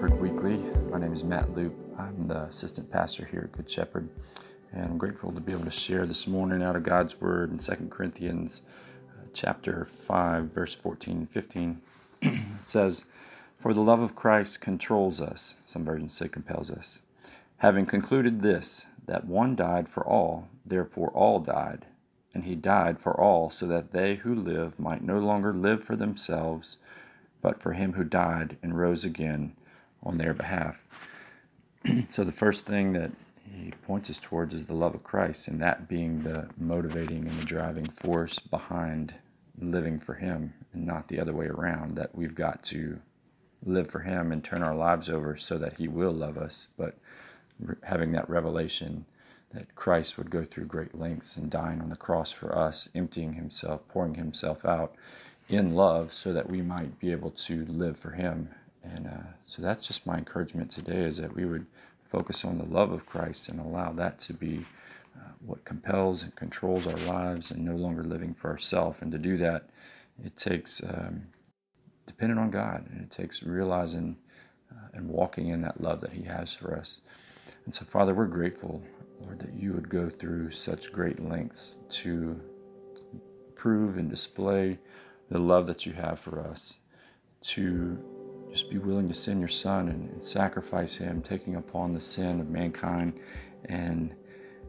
Shepherd Weekly. My name is Matt Loop. I'm the assistant pastor here at Good Shepherd, and I'm grateful to be able to share this morning out of God's Word in 2 Corinthians uh, chapter 5, verse 14 and 15. it says, For the love of Christ controls us, some versions say compels us, having concluded this, that one died for all, therefore all died, and he died for all, so that they who live might no longer live for themselves but for him who died and rose again on their behalf. so the first thing that he points us towards is the love of Christ, and that being the motivating and the driving force behind living for him and not the other way around, that we've got to live for him and turn our lives over so that he will love us, but having that revelation that Christ would go through great lengths and dying on the cross for us, emptying himself, pouring himself out in love so that we might be able to live for him and uh, so that's just my encouragement today is that we would focus on the love of christ and allow that to be uh, what compels and controls our lives and no longer living for ourselves and to do that it takes um, depending on god and it takes realizing uh, and walking in that love that he has for us. And so father we're grateful lord that you would go through such great lengths to prove and display the love that you have for us, to just be willing to send your son and, and sacrifice him, taking upon the sin of mankind and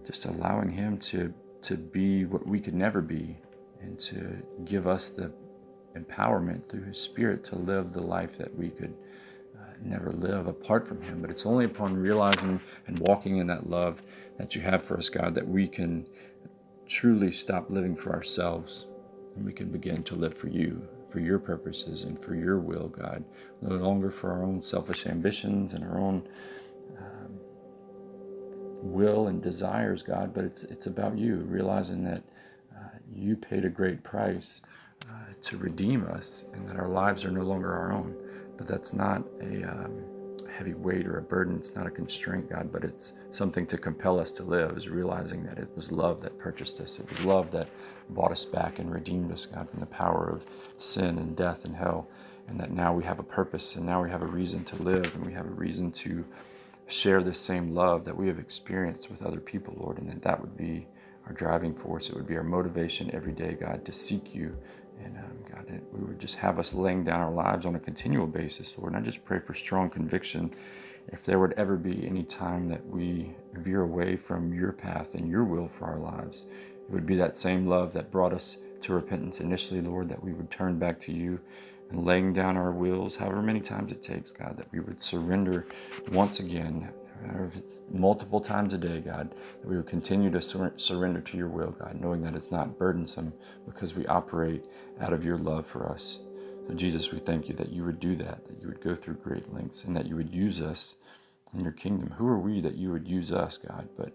just allowing him to to be what we could never be and to give us the empowerment through his spirit to live the life that we could uh, never live apart from him. But it's only upon realizing and walking in that love that you have for us god that we can truly stop living for ourselves and we can begin to live for you, for your purposes, and for your will, God. No longer for our own selfish ambitions and our own um, will and desires, God, but it's, it's about you, realizing that uh, you paid a great price uh, to redeem us and that our lives are no longer our own. But that's not a. Um, heavy weight or a burden. It's not a constraint, God, but it's something to compel us to live, is realizing that it was love that purchased us. It was love that bought us back and redeemed us, God, from the power of sin and death and hell. And that now we have a purpose and now we have a reason to live and we have a reason to share the same love that we have experienced with other people, Lord. And that that would be our driving force. It would be our motivation every day, God, to seek you and um, God, we would just have us laying down our lives on a continual basis, Lord. And I just pray for strong conviction if there would ever be any time that we veer away from your path and your will for our lives. It would be that same love that brought us to repentance initially, Lord, that we would turn back to you and laying down our wills, however many times it takes, God, that we would surrender once again matter if it's multiple times a day, God, that we would continue to sur- surrender to your will, God, knowing that it's not burdensome because we operate out of your love for us. So, Jesus, we thank you that you would do that, that you would go through great lengths, and that you would use us in your kingdom. Who are we that you would use us, God? But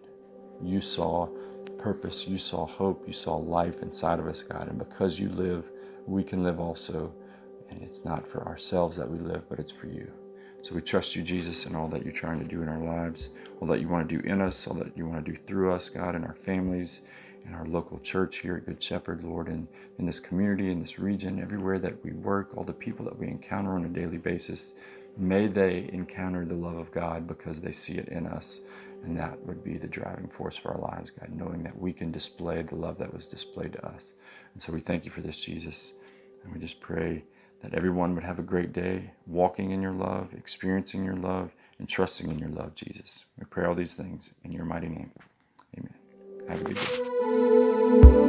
you saw purpose, you saw hope, you saw life inside of us, God. And because you live, we can live also. And it's not for ourselves that we live, but it's for you. So we trust you, Jesus, in all that you're trying to do in our lives, all that you want to do in us, all that you want to do through us, God, in our families, in our local church here at Good Shepherd, Lord, and in this community, in this region, everywhere that we work, all the people that we encounter on a daily basis. May they encounter the love of God because they see it in us. And that would be the driving force for our lives, God, knowing that we can display the love that was displayed to us. And so we thank you for this, Jesus. And we just pray that everyone would have a great day walking in your love, experiencing your love, and trusting in your love, Jesus. We pray all these things in your mighty name. Amen. Have a good day.